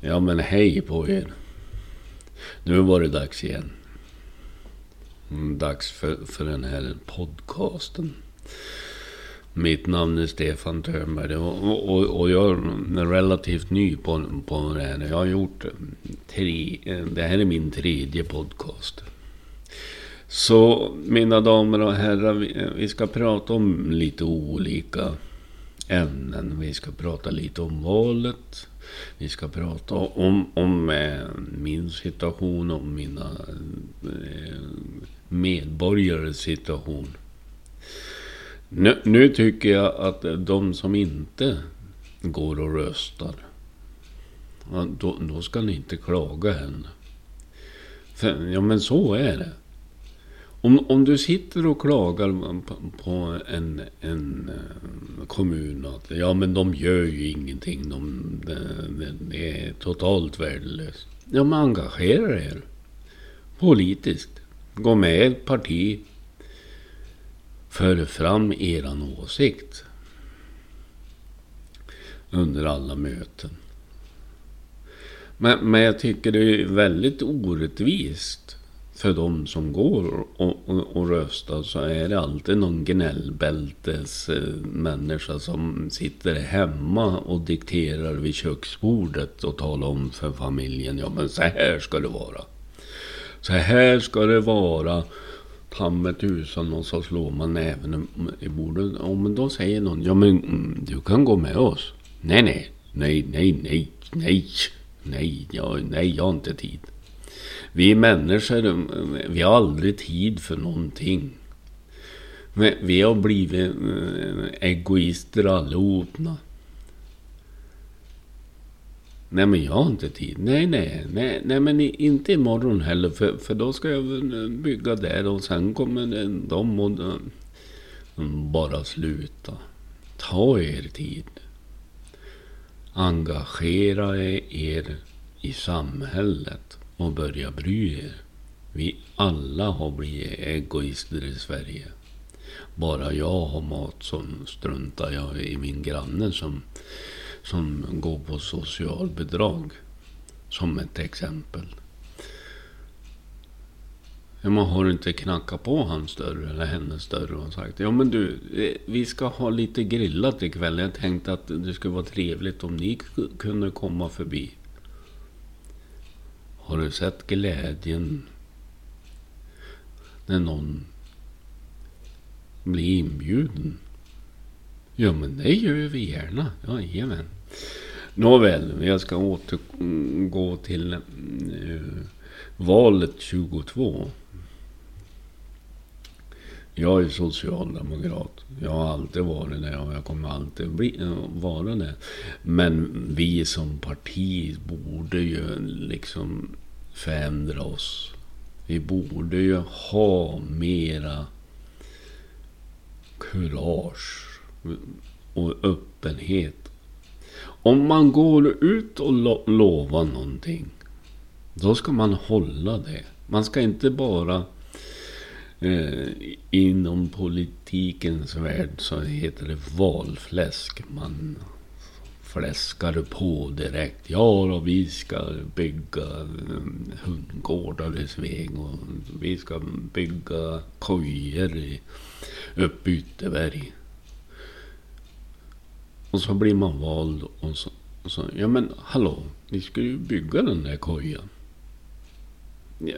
Ja men hej på er. Nu var det dags igen. Mm, dags för, för den här podcasten. Mitt namn är Stefan Törnberg och, och, och jag är relativt ny på, på det här. Jag har gjort eh, tre, eh, det här är min tredje podcast. Så mina damer och herrar, vi, eh, vi ska prata om lite olika ämnen. Vi ska prata lite om valet. Vi ska prata om, om eh, min situation, om mina eh, medborgares situation. Nu, nu tycker jag att de som inte går och röstar, då, då ska ni inte klaga än. För, ja men så är det. Om, om du sitter och klagar på, på en, en eh, kommun att ja men de gör ju ingenting. De, det, de, de är totalt värdelöst. Ja men engagera er. Politiskt. Gå med i ett parti. För fram eran åsikt. Under alla möten. Men, men jag tycker det är väldigt orättvist för de som går och, och, och röstar så är det alltid någon gnällbältes eh, människa som sitter hemma och dikterar vid köksbordet och talar om för familjen. Ja men så här ska det vara. Så här ska det vara. Ta med tusan och så slår man näven i bordet. Ja, men då säger någon. Ja men mm, du kan gå med oss. Nej nej. Nej nej nej. Nej. Nej. Ja, nej jag har inte tid. Vi människor, vi har aldrig tid för någonting. Vi har blivit eh, egoister allihopa. Nej men jag har inte tid. Nej nej, nej, nej men inte imorgon heller. För, för då ska jag eh, bygga där och sen kommer de och eh, bara sluta. Ta er tid. Engagera er i samhället och börja bry er. Vi alla har blivit egoister i Sverige. Bara jag har mat så struntar jag i min granne som, som går på socialbidrag. Som ett exempel. Man har inte knackat på hans dörr eller hennes dörr och sagt Ja men du, eh, vi ska ha lite grillat ikväll. Jag tänkte att det skulle vara trevligt om ni kunde komma förbi. Har du sett glädjen när någon blir inbjuden? Ja, men det gör vi gärna. Jajamän. Nåväl, jag ska återgå till uh, valet 22. Jag är socialdemokrat. Jag har alltid varit det och jag kommer alltid bli, vara det. Men vi som parti borde ju liksom förändra oss. Vi borde ju ha mera kurage och öppenhet. Om man går ut och lo lovar någonting. Då ska man hålla det. Man ska inte bara eh, inom politikens värld så heter det valfläsk. Man fläskar på direkt. Ja, då, vi ska bygga mm, hundgårdar i Sveg och vi ska bygga kojor i, uppe i Ytterberg. Och så blir man vald och så, och så, ja men hallå, vi ska ju bygga den där kojan.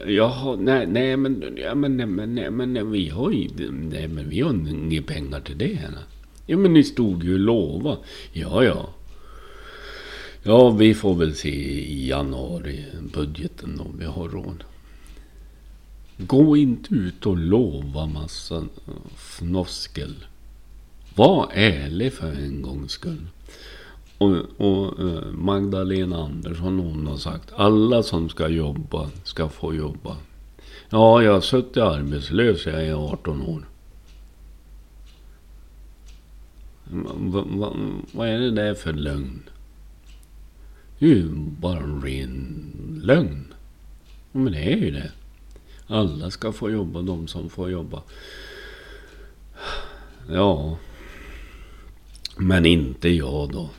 Jaha, nej, nej men, ja, men, nej, men, nej, men nej, vi har ju, nej men vi har inga pengar till det. Här. Ja men ni stod ju och lovade. Ja, ja. Ja, vi får väl se i januari budgeten om vi har råd. Gå inte ut och lova massa fnoskel. Var ärlig för en gångs skull. Och, och eh, Magdalena Andersson hon har sagt alla som ska jobba ska få jobba. Ja, jag har suttit arbetslös jag är 18 år. Vad va, va är det där för lögn? Det är ju bara en ren lögn. Men det är ju det. Alla ska få jobba, de som får jobba. Ja. Men inte jag då.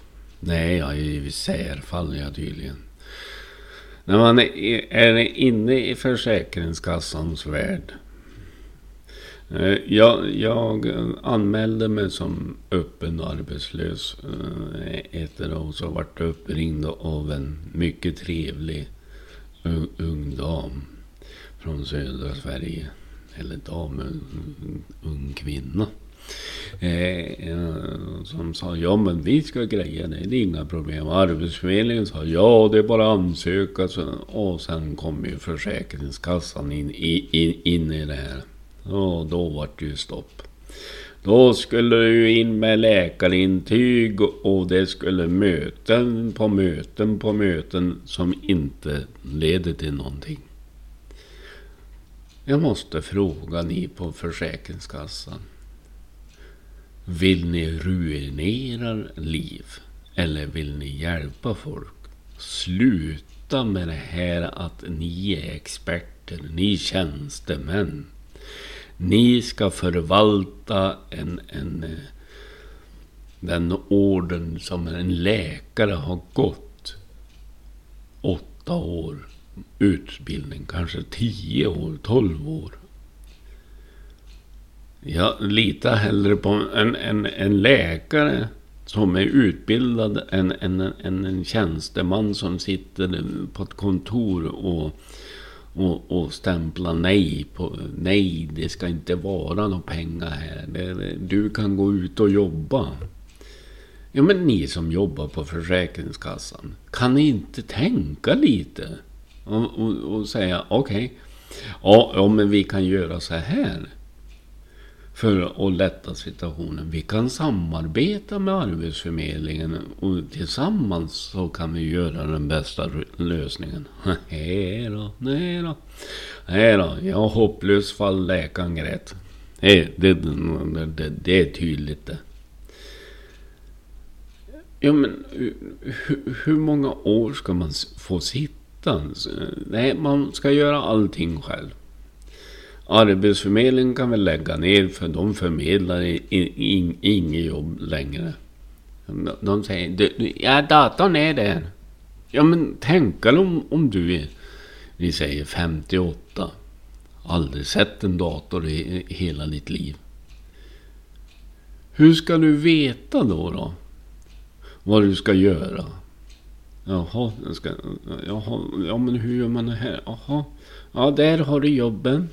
Nej, jag är i särfall jag tydligen. När man är inne i Försäkringskassans värld. Eh, jag, jag anmälde mig som öppen arbetslös eh, ett. Så vart uppringd av en mycket trevlig ung, dam från södra Sverige. Eller dam, ung, ung kvinna. Eh, som sa ja men vi ska greja det, det är inga problem. Arbetsförmedlingen sa ja det är bara att ansöka. och sen kom ju Försäkringskassan in, in, in i det här. Och då var det ju stopp. Då skulle du in med läkarintyg och det skulle möten på möten på möten som inte leder till någonting. Jag måste fråga ni på Försäkringskassan. Vill ni ruinera liv? Eller vill ni hjälpa folk? Sluta med det här att ni är experter, ni är tjänstemän. Ni ska förvalta en, en, eh, den orden som en läkare har gått. Åtta år utbildning, kanske tio år, tolv år. Jag litar hellre på en, en, en läkare som är utbildad än en, en, en tjänsteman som sitter på ett kontor och, och, och stämplar nej. På, nej, det ska inte vara några pengar här. Det, du kan gå ut och jobba. Ja, men ni som jobbar på Försäkringskassan. Kan ni inte tänka lite? Och, och, och säga okej. Okay, ja, ja, men vi kan göra så här för att lätta situationen. Vi kan samarbeta med Arbetsförmedlingen och tillsammans så kan vi göra den bästa lösningen. Nej då, nej då. Nej då, jag har hopplöst fall läkaren grät. Det, det, det, det är tydligt det. Ja men hur, hur många år ska man få sitta? Nej, man ska göra allting själv. Arbetsförmedlingen kan väl lägga ner för de förmedlar inget jobb längre. De säger, ja datorn är där. Ja men tänk om, om du är, vi säger 58. Aldrig sett en dator i hela ditt liv. Hur ska du veta då? då? Vad du ska göra? Jaha, jag ska, jaha, ja men hur gör man det här? Jaha, ja där har du jobben.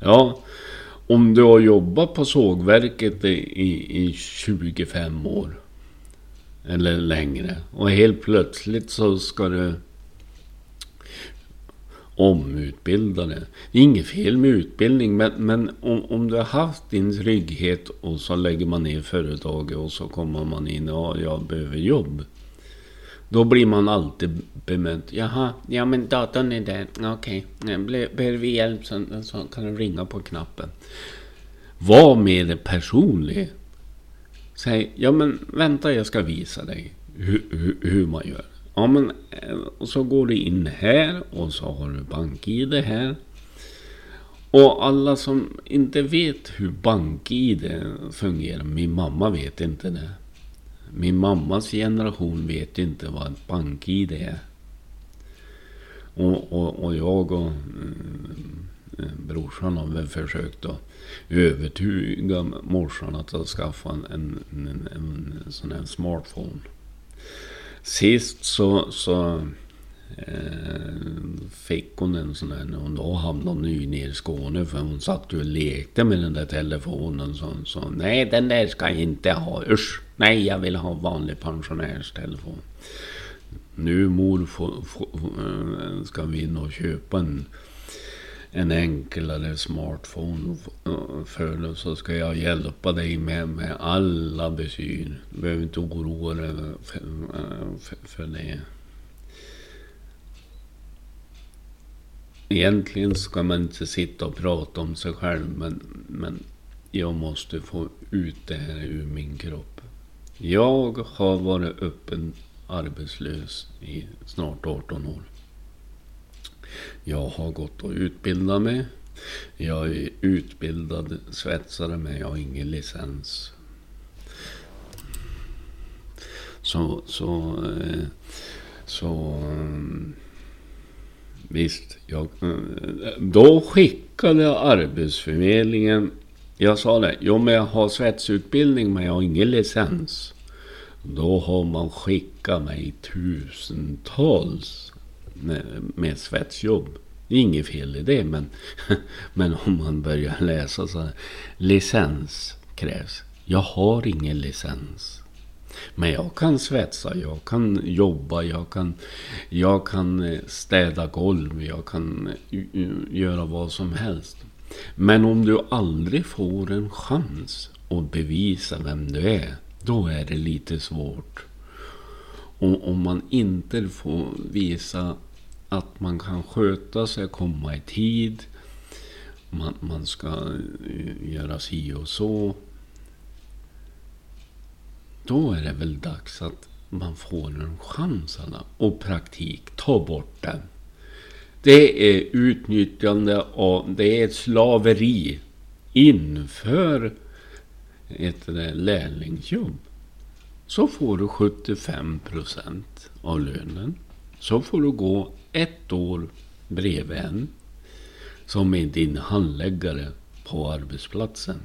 Ja, om du har jobbat på sågverket i, i 25 år. Eller längre. Och helt plötsligt så ska du omutbilda dig. Det är inget fel med utbildning men, men om, om, du har haft din trygghet och så lägger man ner företaget och så kommer man in och ja, jag behöver jobb. Då blir man alltid bemött. Jaha, ja men datorn är där. Okej, eh, okay. behöver vi hjälp så, så kan du ringa på knappen. Var mer personlig. Säg, ja men vänta jag ska visa dig hur, hur, hur man gör. Ja men, eh, och så går du in här och så har du BankID här. Och alla som inte vet hur BankID fungerar, min mamma vet inte det. Min mammas generation vet inte vad ett bank-id är. Och, och, och jag och mm, brorsan har väl försökt att övertyga morsan att skaffa en, en, en, en sån här smartphone. Sist så, så eh, fick hon en sån här, och då hamnade hon ju nere i Skåne för hon satt ju och lekte med den där telefonen. Så, så nej den där ska jag inte ha, usch. Nej jag vill ha vanlig pensionärstelefon. Nu mor få, få, eh, ska vi in och köpa en, en enklare smartphone för dig så ska jag hjälpa dig med, med alla besyr. Du behöver inte oroa dig för, för, för det. Egentligen ska man inte sitta och prata om sig själv men, men jag måste få ut det här ur min kropp. Jag har varit öppen arbetslös i snart 18 år. Jag har gått och utbildat mig. Jag är utbildad svetsare men jag har ingen licens. Så, så, eh, så mm, visst. Jag, eh, då skickade Arbetsförmedlingen. Jag sa det. Jo, men jag har svetsutbildning men jag har ingen licens. Då har man skickat mig tusentals med, med svetsjobb. Det är inget fel i det, men, men om man börjar läsa så här. Licens krävs. Jag har ingen licens. Men jag kan svetsa, jag kan jobba, jag kan, jag kan eh, städa golv, jag kan eh, göra vad som helst. Men om du aldrig får en chans att bevisa vem du är, då är det lite svårt. Och om man inte får visa att man kan sköta sig, komma i tid, man, man ska eh, göra si och så. Då är det väl dags att man får en chans alla. Och praktik, ta bort den. Det är utnyttjande av, det är ett slaveri inför ett lärlingsjobb. Så får du 75 procent av lönen. Så får du gå ett år bredvid en som är din handläggare på arbetsplatsen.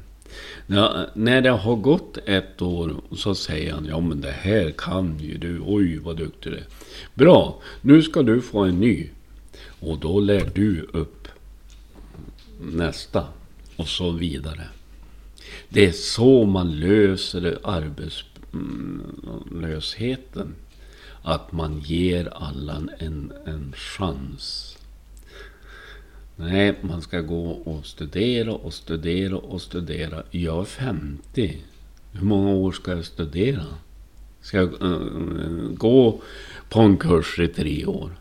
Ja, när det har gått ett år så säger han ja men det här kan ju du. Oj vad duktig du är. Bra, nu ska du få en ny. Och då lär du upp nästa och så vidare. Det är så man löser arbetslösheten. Att man ger alla en, en chans. Nej, man ska gå och studera och studera och studera. Jag är 50. Hur många år ska jag studera? Ska jag uh, gå på en kurs i tre år?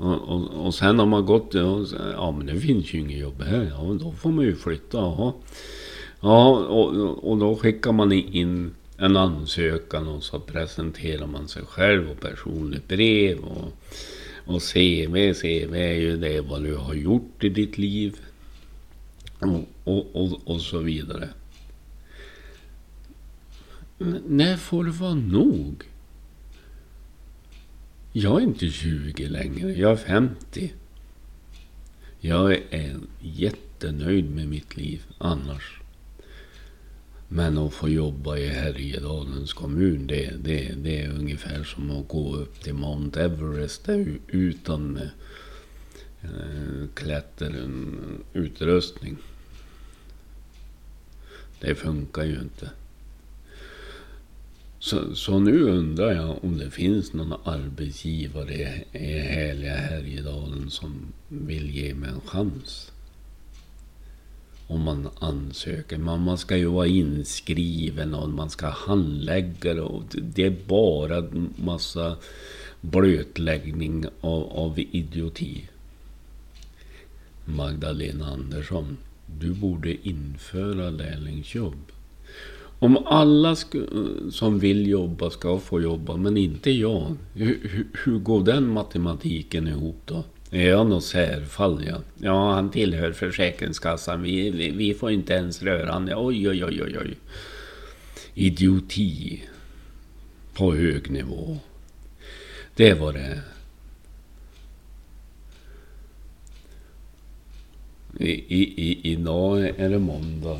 Och, och, och sen har man gått, och, ja men det finns ju inget jobb här. Ja, då får man ju flytta. Aha. Ja, och, och då skickar man in en ansökan och så presenterar man sig själv och personligt brev. Och, och CV, CV är ju det vad du har gjort i ditt liv. Och, och, och, och så vidare. Men när får det vara nog? Jag är inte 20 längre, jag är 50. Jag är jättenöjd med mitt liv annars. Men att få jobba i Härjedalens kommun, det, det, det är ungefär som att gå upp till Mount Everest utan eh, klätterutrustning. Det funkar ju inte. Så, så nu undrar jag om det finns någon arbetsgivare i härliga Härjedalen som vill ge mig en chans om man ansöker. Man, man ska ju vara inskriven och man ska handlägga det. Och det är bara massa blötläggning av, av idioti. Magdalena Andersson, du borde införa lärlingsjobb. Om alla som vill jobba ska få jobba, men inte jag. Hur, hur går den matematiken ihop då? Är jag något särfall ja. Ja, han tillhör Försäkringskassan. Vi, vi, vi får inte ens röra honom. Oj, oj, oj, oj, oj. Idioti. På hög nivå. Det var det. I, i, i, idag är det måndag.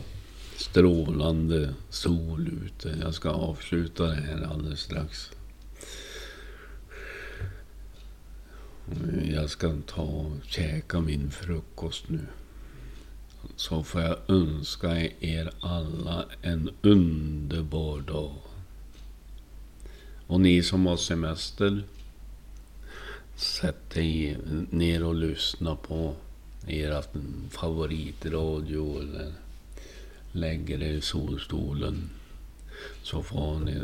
Strålande sol ute. Jag ska avsluta det här alldeles strax. Jag ska ta och käka min frukost nu. Så får jag önska er alla en underbar dag. Och ni som har semester. Sätt er ner och lyssna på er favoritradio eller lägger er i solstolen. Så får ni,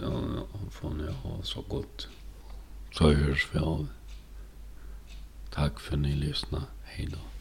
får ni ha så gott. Så hörs vi av. Tack för att ni lyssnade. Hej då.